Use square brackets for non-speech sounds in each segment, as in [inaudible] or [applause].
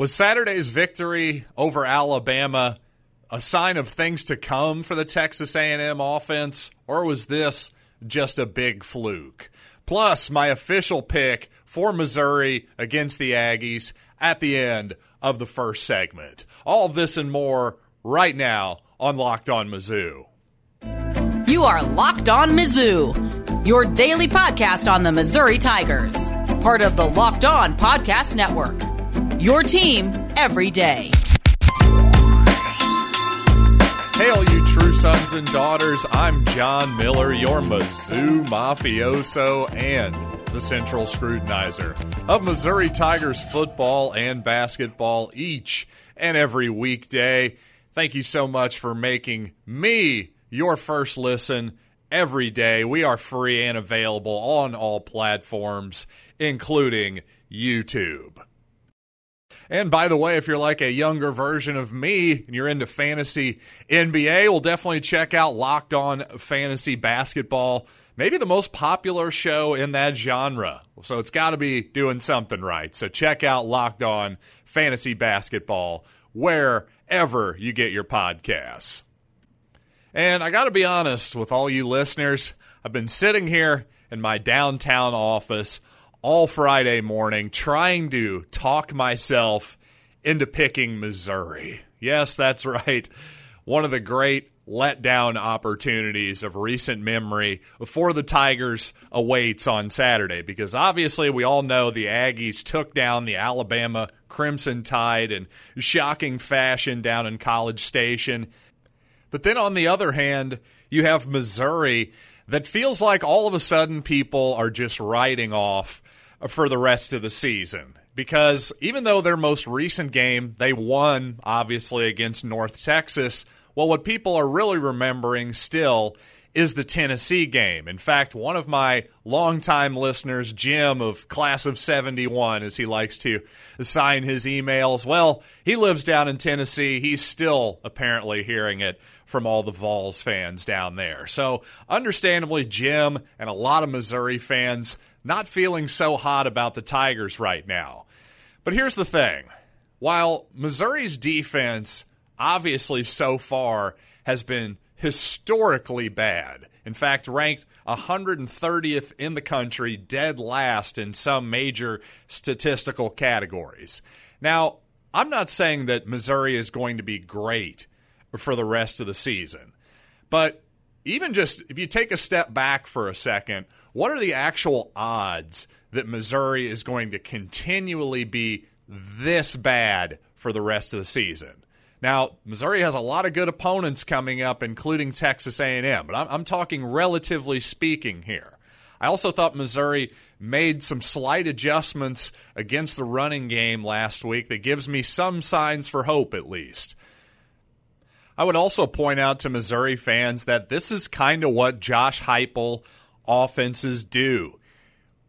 Was Saturday's victory over Alabama a sign of things to come for the Texas A&M offense or was this just a big fluke? Plus, my official pick for Missouri against the Aggies at the end of the first segment. All of this and more right now on Locked On Mizzou. You are Locked On Mizzou, your daily podcast on the Missouri Tigers, part of the Locked On Podcast Network. Your team every day. Hey, all you true sons and daughters, I'm John Miller, your Mizzou mafioso and the central scrutinizer of Missouri Tigers football and basketball each and every weekday. Thank you so much for making me your first listen every day. We are free and available on all platforms, including YouTube. And by the way, if you're like a younger version of me and you're into fantasy NBA, we'll definitely check out Locked On Fantasy Basketball. Maybe the most popular show in that genre. So it's got to be doing something right. So check out Locked On Fantasy Basketball wherever you get your podcasts. And I got to be honest with all you listeners, I've been sitting here in my downtown office all Friday morning trying to talk myself into picking Missouri. Yes, that's right. One of the great letdown opportunities of recent memory for the Tigers awaits on Saturday because obviously we all know the Aggies took down the Alabama Crimson Tide in shocking fashion down in College Station. But then on the other hand, you have Missouri that feels like all of a sudden people are just writing off for the rest of the season. Because even though their most recent game, they won, obviously, against North Texas, well, what people are really remembering still is the Tennessee game. In fact, one of my longtime listeners, Jim of Class of 71, as he likes to assign his emails, well, he lives down in Tennessee. He's still apparently hearing it from all the Vols fans down there. So, understandably, Jim and a lot of Missouri fans not feeling so hot about the Tigers right now. But here's the thing while Missouri's defense, obviously so far, has been historically bad, in fact, ranked 130th in the country, dead last in some major statistical categories. Now, I'm not saying that Missouri is going to be great for the rest of the season, but even just if you take a step back for a second, what are the actual odds that Missouri is going to continually be this bad for the rest of the season? Now, Missouri has a lot of good opponents coming up, including Texas A&M, but I'm, I'm talking relatively speaking here. I also thought Missouri made some slight adjustments against the running game last week that gives me some signs for hope, at least. I would also point out to Missouri fans that this is kind of what Josh Heupel offenses do.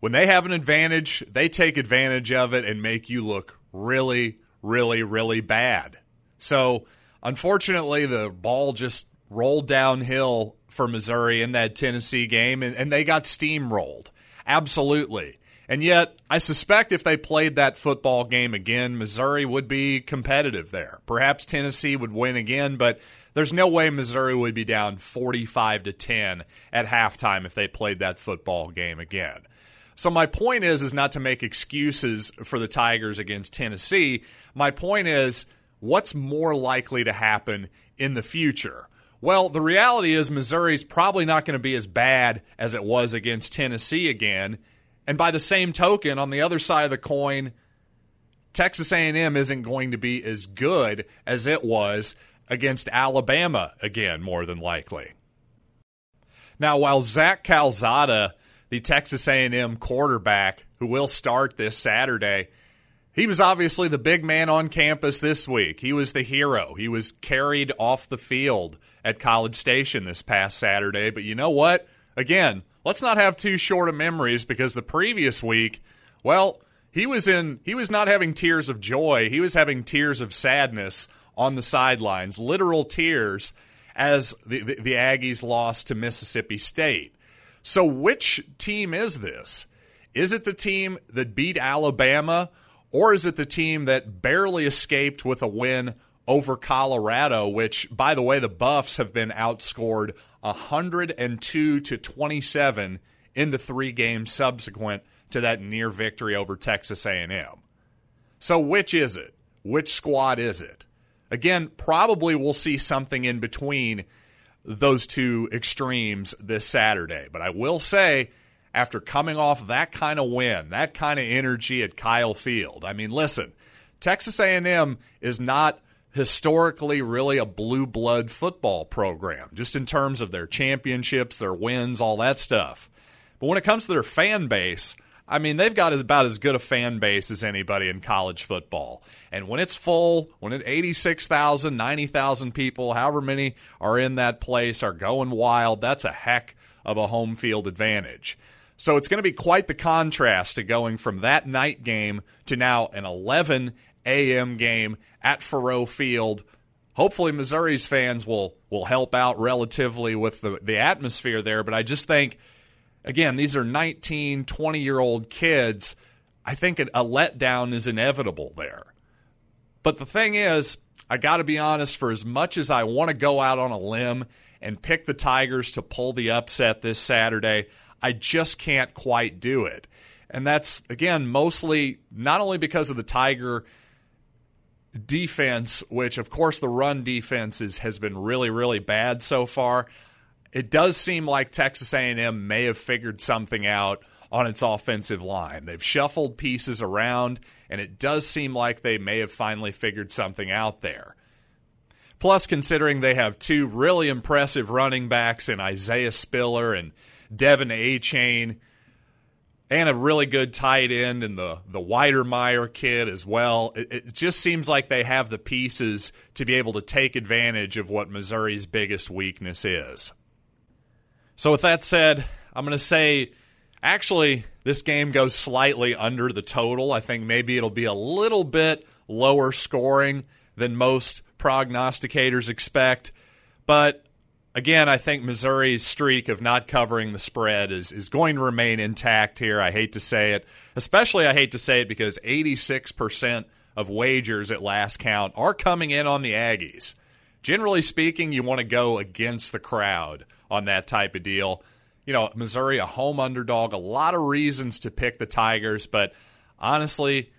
When they have an advantage, they take advantage of it and make you look really, really, really bad. So, unfortunately, the ball just rolled downhill for Missouri in that Tennessee game, and, and they got steamrolled. Absolutely. And yet, I suspect if they played that football game again, Missouri would be competitive there. Perhaps Tennessee would win again, but there's no way Missouri would be down 45 to 10 at halftime if they played that football game again. So my point is is not to make excuses for the Tigers against Tennessee. My point is what's more likely to happen in the future? Well, the reality is Missouri's probably not going to be as bad as it was against Tennessee again and by the same token, on the other side of the coin, Texas A&M isn't going to be as good as it was against Alabama again, more than likely. Now, while Zach Calzada, the Texas A&M quarterback who will start this Saturday, he was obviously the big man on campus this week. He was the hero. He was carried off the field at College Station this past Saturday. But you know what? Again, let's not have too short of memories because the previous week, well, he was in he was not having tears of joy, he was having tears of sadness on the sidelines, literal tears as the, the, the Aggies lost to Mississippi State. So which team is this? Is it the team that beat Alabama Or is it the team that barely escaped with a win over Colorado, which, by the way, the Buffs have been outscored 102 to 27 in the three games subsequent to that near victory over Texas A&M. So which is it? Which squad is it? Again, probably we'll see something in between those two extremes this Saturday. But I will say, after coming off that kind of win, that kind of energy at Kyle Field, I mean, listen, Texas A&M is not historically really a blue blood football program, just in terms of their championships, their wins, all that stuff. But when it comes to their fan base, I mean, they've got about as good a fan base as anybody in college football. And when it's full, when it 86,000, 90,000 people, however many are in that place, are going wild, that's a heck of a home field advantage. So it's going to be quite the contrast to going from that night game to now an 11 a.m. game at Faurot Field. Hopefully, Missouri's fans will will help out relatively with the, the atmosphere there. But I just think – again, these are 19, 20 year old kids. I think a letdown is inevitable there. But the thing is, I got to be honest, for as much as I want to go out on a limb and pick the Tigers to pull the upset this Saturday, I just can't quite do it. And that's, again, mostly not only because of the Tiger defense, which, of course, the run defense is, has been really, really bad so far it does seem like Texas A&M may have figured something out on its offensive line. They've shuffled pieces around, and it does seem like they may have finally figured something out there. Plus, considering they have two really impressive running backs in Isaiah Spiller and De'Von Achane, and a really good tight end and the the Wydermyer kid as well. It, it, just seems like they have the pieces to be able to take advantage of what Missouri's biggest weakness is. So, with that said, I'm going to say actually, this game goes slightly under the total. I think maybe it'll be a little bit lower scoring than most prognosticators expect. But again, I think Missouri's streak of not covering the spread is, is going to remain intact here. I hate to say it. Especially, I hate to say it because 86% of wagers at last count are coming in on the Aggies. Generally speaking, you want to go against the crowd on that type of deal. You know, Missouri, a home underdog, a lot of reasons to pick the Tigers, but honestly,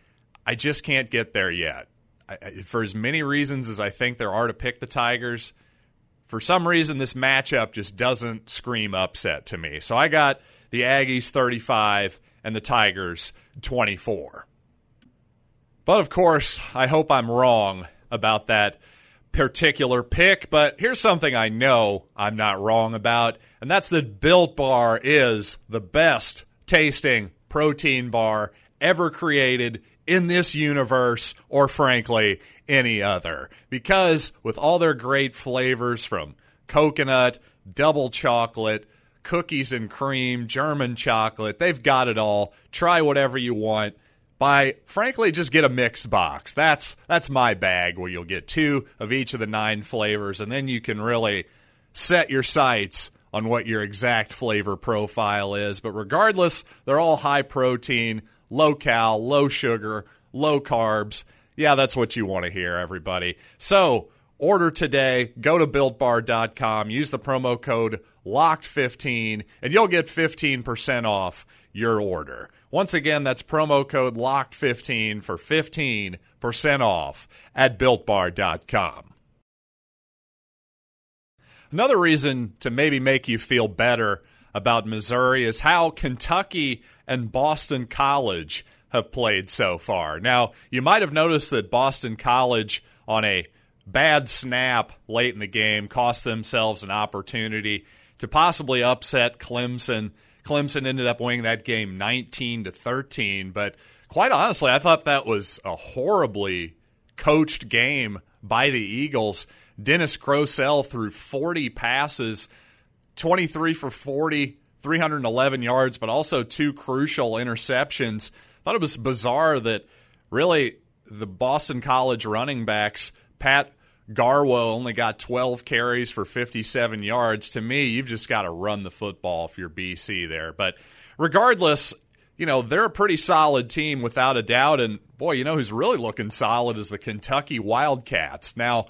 I just can't get there yet. I, for as many reasons as I think there are to pick the Tigers, for some reason this matchup just doesn't scream upset to me. So I got the Aggies 35 and the Tigers 24. But of course, I hope I'm wrong about that particular pick, but here's something I know I'm not wrong about, and that's that Built Bar is the best tasting protein bar ever created in this universe, or frankly, any other. Because with all their great flavors from coconut, double chocolate, cookies and cream, German chocolate, they've got it all. Try whatever you want by frankly just get a mixed box. That's that's my bag where you'll get two of each of the nine flavors and then you can really set your sights on what your exact flavor profile is. But regardless, they're all high protein, low cal, low sugar, low carbs. Yeah, that's what you want to hear, everybody. So, order today. Go to builtbar.com. Use the promo code LOCKED15, and you'll get 15% off your order. Once again, that's promo code LOCKED15 for 15% off at builtbar.com. Another reason to maybe make you feel better about Missouri is how Kentucky and Boston College have played so far. Now, you might have noticed that Boston College, on a bad snap late in the game, cost themselves an opportunity to possibly upset Clemson Clemson ended up winning that game 19 to 13. But quite honestly, I thought that was a horribly coached game by the Eagles. Dennis Grosel threw 40 passes, 23 for 40, 311 yards, but also two crucial interceptions. I thought it was bizarre that really the Boston College running backs, Pat Garwo only got 12 carries for 57 yards. To me, you've just got to run the football if you're BC there. But regardless, you know, they're a pretty solid team without a doubt. And boy, you know who's really looking solid is the Kentucky Wildcats. Now,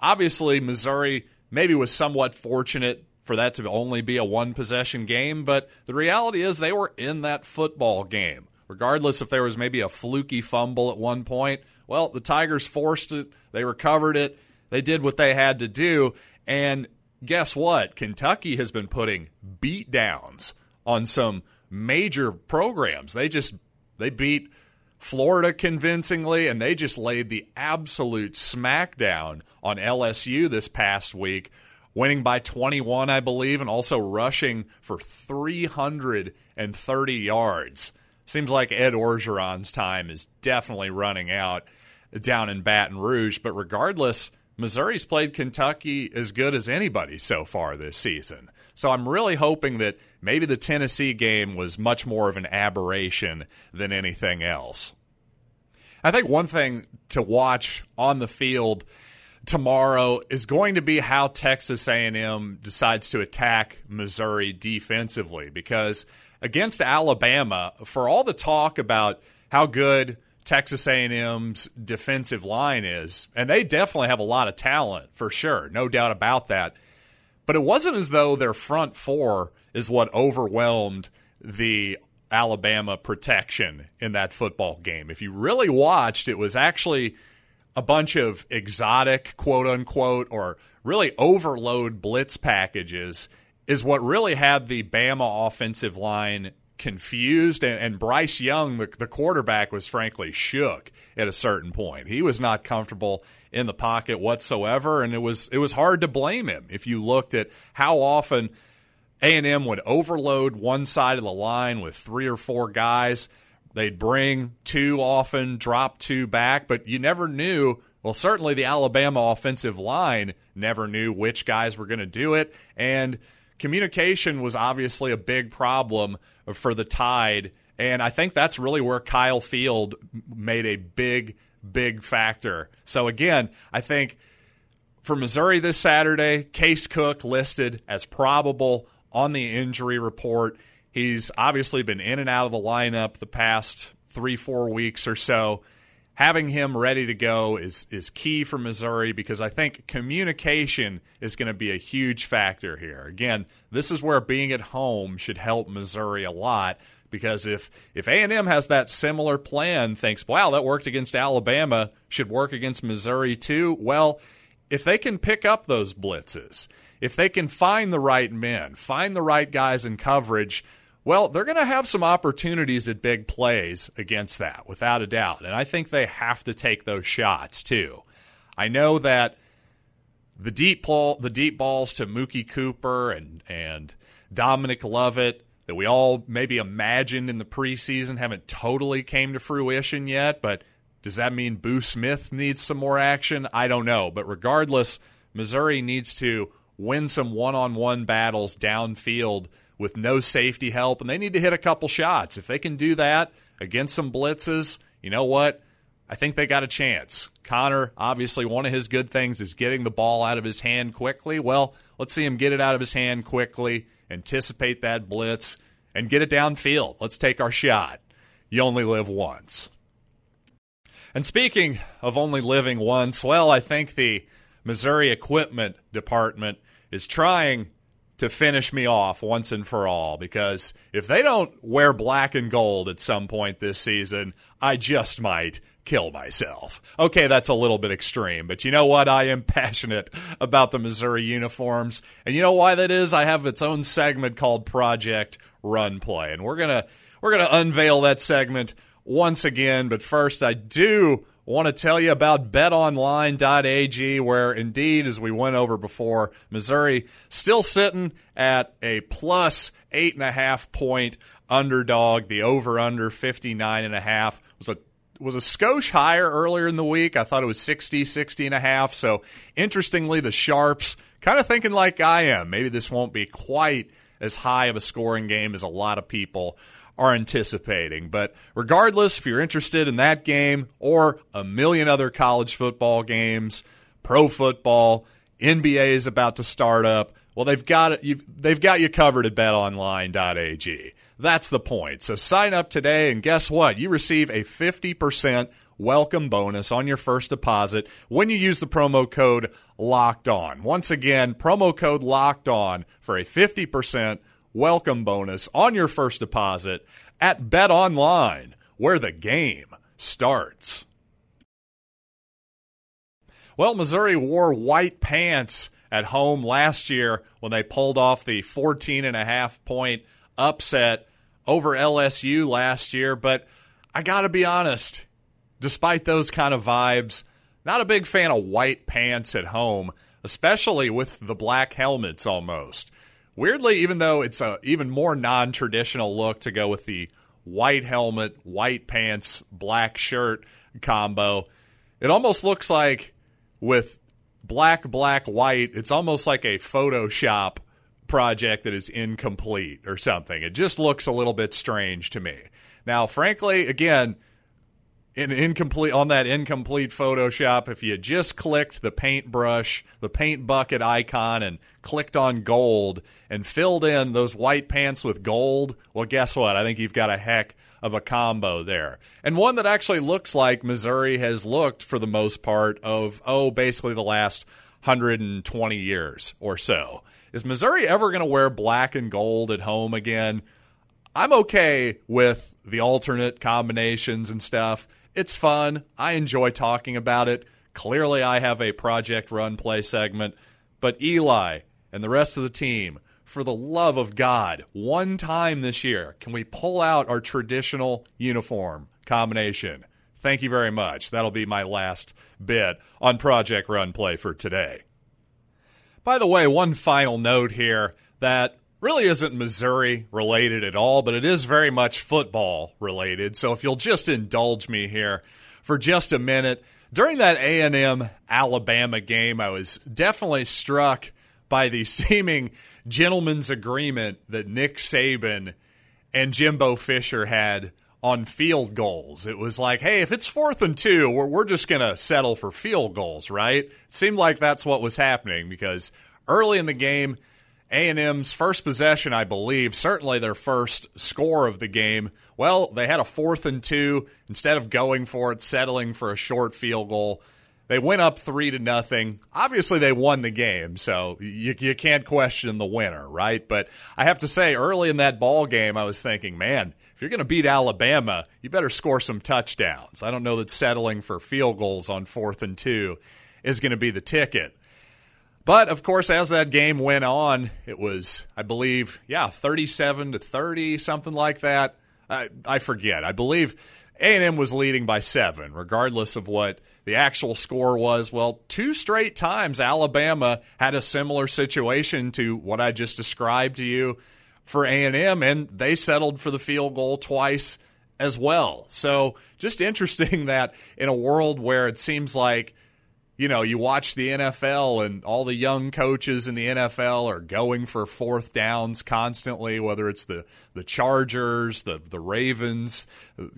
obviously, Missouri maybe was somewhat fortunate for that to only be a one possession game, but the reality is they were in that football game. Regardless if there was maybe a fluky fumble at one point, well, the Tigers forced it, they recovered it, they did what they had to do, and guess what? Kentucky has been putting beat downs on some major programs. They just they beat Florida convincingly, and they just laid the absolute smackdown on LSU this past week, winning by 21, I believe, and also rushing for 330 yards. Seems like Ed Orgeron's time is definitely running out down in Baton Rouge, but regardless, Missouri's played Kentucky as good as anybody so far this season. So I'm really hoping that maybe the Tennessee game was much more of an aberration than anything else. I think one thing to watch on the field tomorrow is going to be how Texas A&M decides to attack Missouri defensively because against Alabama for all the talk about how good Texas A&M's defensive line is and they definitely have a lot of talent for sure no doubt about that but it wasn't as though their front four is what overwhelmed the Alabama protection in that football game. If you really watched, it was actually a bunch of exotic, quote unquote, or really overload blitz packages is what really had the Bama offensive line confused. And, and Bryce Young, the, the quarterback, was frankly shook at a certain point. He was not comfortable in the pocket whatsoever, and it was it was hard to blame him if you looked at how often A&M would overload one side of the line with three or four guys. They'd bring two often, drop two back, but you never knew. Well, certainly the Alabama offensive line never knew which guys were going to do it, and communication was obviously a big problem for the Tide. And I think that's really where Kyle Field made a big big factor. So again, I think for Missouri this Saturday, Case Cook listed as probable on the injury report. He's obviously been in and out of the lineup the past three, four weeks or so. Having him ready to go is is key for Missouri because I think communication is going to be a huge factor here. Again, this is where being at home should help Missouri a lot because if if A&M has that similar plan, thinks, "Wow, that worked against Alabama, should work against Missouri too." Well, if they can pick up those blitzes, if they can find the right men, find the right guys in coverage, well, they're going to have some opportunities at big plays against that, without a doubt. And I think they have to take those shots too. I know that the deep ball, the deep balls to Mookie Cooper and and Dominic Lovett that we all maybe imagined in the preseason haven't totally came to fruition yet. But does that mean Boo Smith needs some more action? I don't know. But regardless, Missouri needs to win some one on one battles downfield with no safety help, and they need to hit a couple shots. If they can do that against some blitzes, you know what? I think they got a chance. Connor, obviously, one of his good things is getting the ball out of his hand quickly. Well, let's see him get it out of his hand quickly anticipate that blitz, and get it downfield. Let's take our shot. You only live once. And speaking of only living once, well, I think the Missouri Equipment Department is trying to finish me off once and for all because if they don't wear black and gold at some point this season, I just might kill myself. Okay, that's a little bit extreme, but you know what? I am [laughs] passionate about the Missouri uniforms. And you know why that is? I have its own segment called Project Run Play. And we're going to we're going to unveil that segment once again, but first I do want to tell you about betonline.ag, where indeed, as we went over before, Missouri still sitting at a plus eight and a half point underdog. The over under 59 and a half was a was a skosh higher earlier in the week. I thought it was 60, 60 and a half. So interestingly, the Sharps kind of thinking like I am. Maybe this won't be quite as high of a scoring game as a lot of people are anticipating. But regardless, if you're interested in that game or a million other college football games, pro football, NBA is about to start up. Well, they've got it. They've got you covered at BetOnline.ag. That's the point. So sign up today, and guess what? You receive a 50% welcome bonus on your first deposit when you use the promo code locked on. Once again, promo code locked on for a 50% welcome bonus on your first deposit at Bet Online, where the game starts. Well, Missouri wore white pants at home last year when they pulled off the 14 and a half point upset over LSU last year, but I got to be honest, despite those kind of vibes, not a big fan of white pants at home, especially with the black helmets almost. Weirdly, even though it's a even more non-traditional look to go with the white helmet, white pants, black shirt combo, it almost looks like with black, black, white, it's almost like a Photoshop project that is incomplete or something. It just looks a little bit strange to me. Now, frankly, again, in incomplete on that incomplete Photoshop, if you just clicked the paintbrush, the paint bucket icon, and clicked on gold and filled in those white pants with gold, well, guess what? I think you've got a heck of a combo there, and one that actually looks like Missouri has looked for the most part of oh, basically the last 120 years or so. Is Missouri ever going to wear black and gold at home again? I'm okay with the alternate combinations and stuff. It's fun. I enjoy talking about it. Clearly, I have a project run play segment, but Eli and the rest of the team, for the love of God, one time this year, can we pull out our traditional uniform combination? Thank you very much. That'll be my last bit on Project Run Play for today. By the way, one final note here that really isn't Missouri related at all, but it is very much football related. So if you'll just indulge me here for just a minute, during that A&M Alabama game, I was definitely struck by the [laughs] seeming gentleman's agreement that Nick Saban and Jimbo Fisher had on field goals. It was like, hey, if it's fourth and two, we're, we're just going to settle for field goals, right? It seemed like that's what was happening because early in the game, a&M's first possession, I believe, certainly their first score of the game. Well, they had a fourth and two instead of going for it, settling for a short field goal. They went up three to nothing. Obviously, they won the game, so you, you can't question the winner, right? But I have to say, early in that ball game, I was thinking, man, if you're going to beat Alabama, you better score some touchdowns. I don't know that settling for field goals on fourth and two is going to be the ticket. But of course, as that game went on, it was, I believe, yeah, 37 to 30, something like that. I, I forget. I believe A&M was leading by seven, regardless of what the actual score was. Well, two straight times Alabama had a similar situation to what I just described to you for A&M, and they settled for the field goal twice as well. So just interesting [laughs] that in a world where it seems like you know, you watch the NFL and all the young coaches in the NFL are going for fourth downs constantly, whether it's the, the Chargers, the, the Ravens,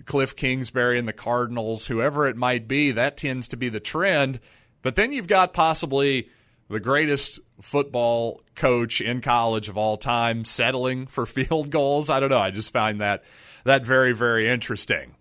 Cliff Kingsbury and the Cardinals, whoever it might be, that tends to be the trend. But then you've got possibly the greatest football coach in college of all time settling for [laughs] field goals. I don't know. I just find that that very, very interesting.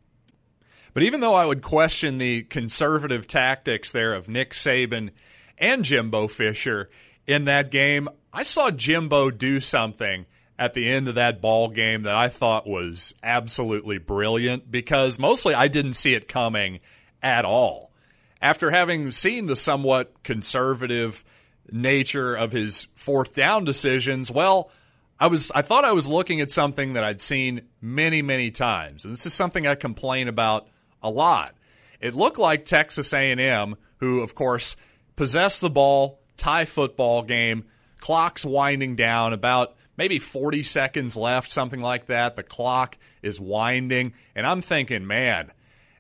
But even though I would question the conservative tactics there of Nick Saban and Jimbo Fisher in that game, I saw Jimbo do something at the end of that ball game that I thought was absolutely brilliant because mostly I didn't see it coming at all. After having seen the somewhat conservative nature of his fourth down decisions, well, I was I thought I was looking at something that I'd seen many many times. And this is something I complain about a lot. It looked like Texas A&M, who of course possessed the ball, tie football game, clock's winding down about maybe 40 seconds left, something like that. The clock is winding, and I'm thinking, man,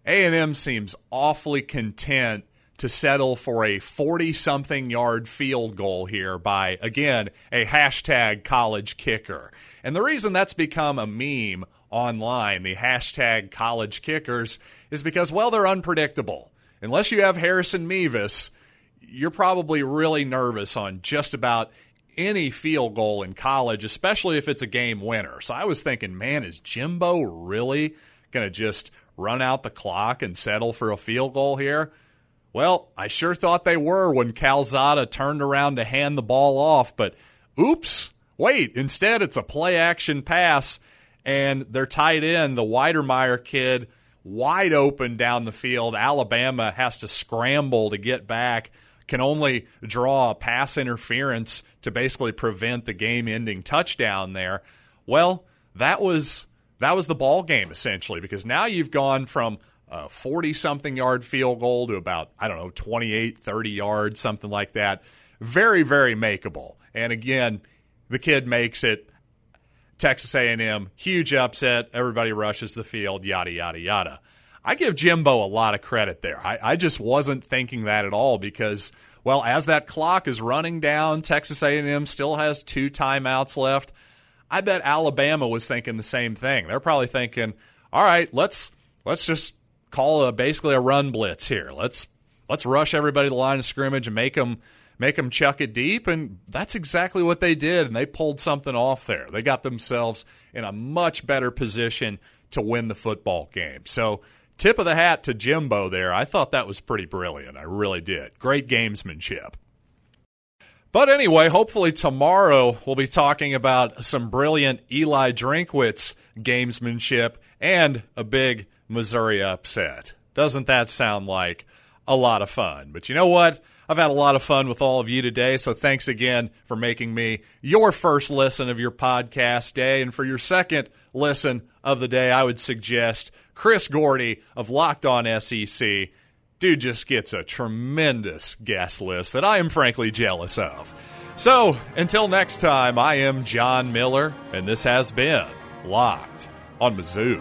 A&M seems awfully content to settle for a 40 something yard field goal here by, again, a hashtag college kicker. And the reason that's become a meme online, the hashtag college kickers, is because, well, they're unpredictable. Unless you have Harrison Mevis, you're probably really nervous on just about any field goal in college, especially if it's a game winner. So I was thinking, man, is Jimbo really going to just run out the clock and settle for a field goal here? Well, I sure thought they were when Calzada turned around to hand the ball off, but oops, wait, instead it's a play action pass, and their tight end, the Wydermyer kid, wide open down the field. Alabama has to scramble to get back, can only draw a pass interference to basically prevent the game ending touchdown there. Well, that was that was the ball game essentially because now you've gone from a 40 something yard field goal to about I don't know 28 30 yards something like that very very makeable and again the kid makes it Texas A&M huge upset everybody rushes the field yada yada yada I give Jimbo a lot of credit there I, I just wasn't thinking that at all because well as that clock is running down Texas A&M still has two timeouts left I bet Alabama was thinking the same thing. They're probably thinking, "All right, let's let's just call a basically a run blitz here. Let's let's rush everybody to the line of scrimmage and make them make them chuck it deep." And that's exactly what they did, and they pulled something off there. They got themselves in a much better position to win the football game. So, tip of the hat to Jimbo there. I thought that was pretty brilliant. I really did. Great gamesmanship. But anyway, hopefully tomorrow we'll be talking about some brilliant Eli Drinkwitz gamesmanship and a big Missouri upset. Doesn't that sound like a lot of fun? But you know what? I've had a lot of fun with all of you today, so thanks again for making me your first listen of your podcast day. And for your second listen of the day, I would suggest Chris Gordy of Locked On SEC dude just gets a tremendous guest list that I am frankly jealous of. So, until next time, I am John Miller, and this has been Locked on Mizzou.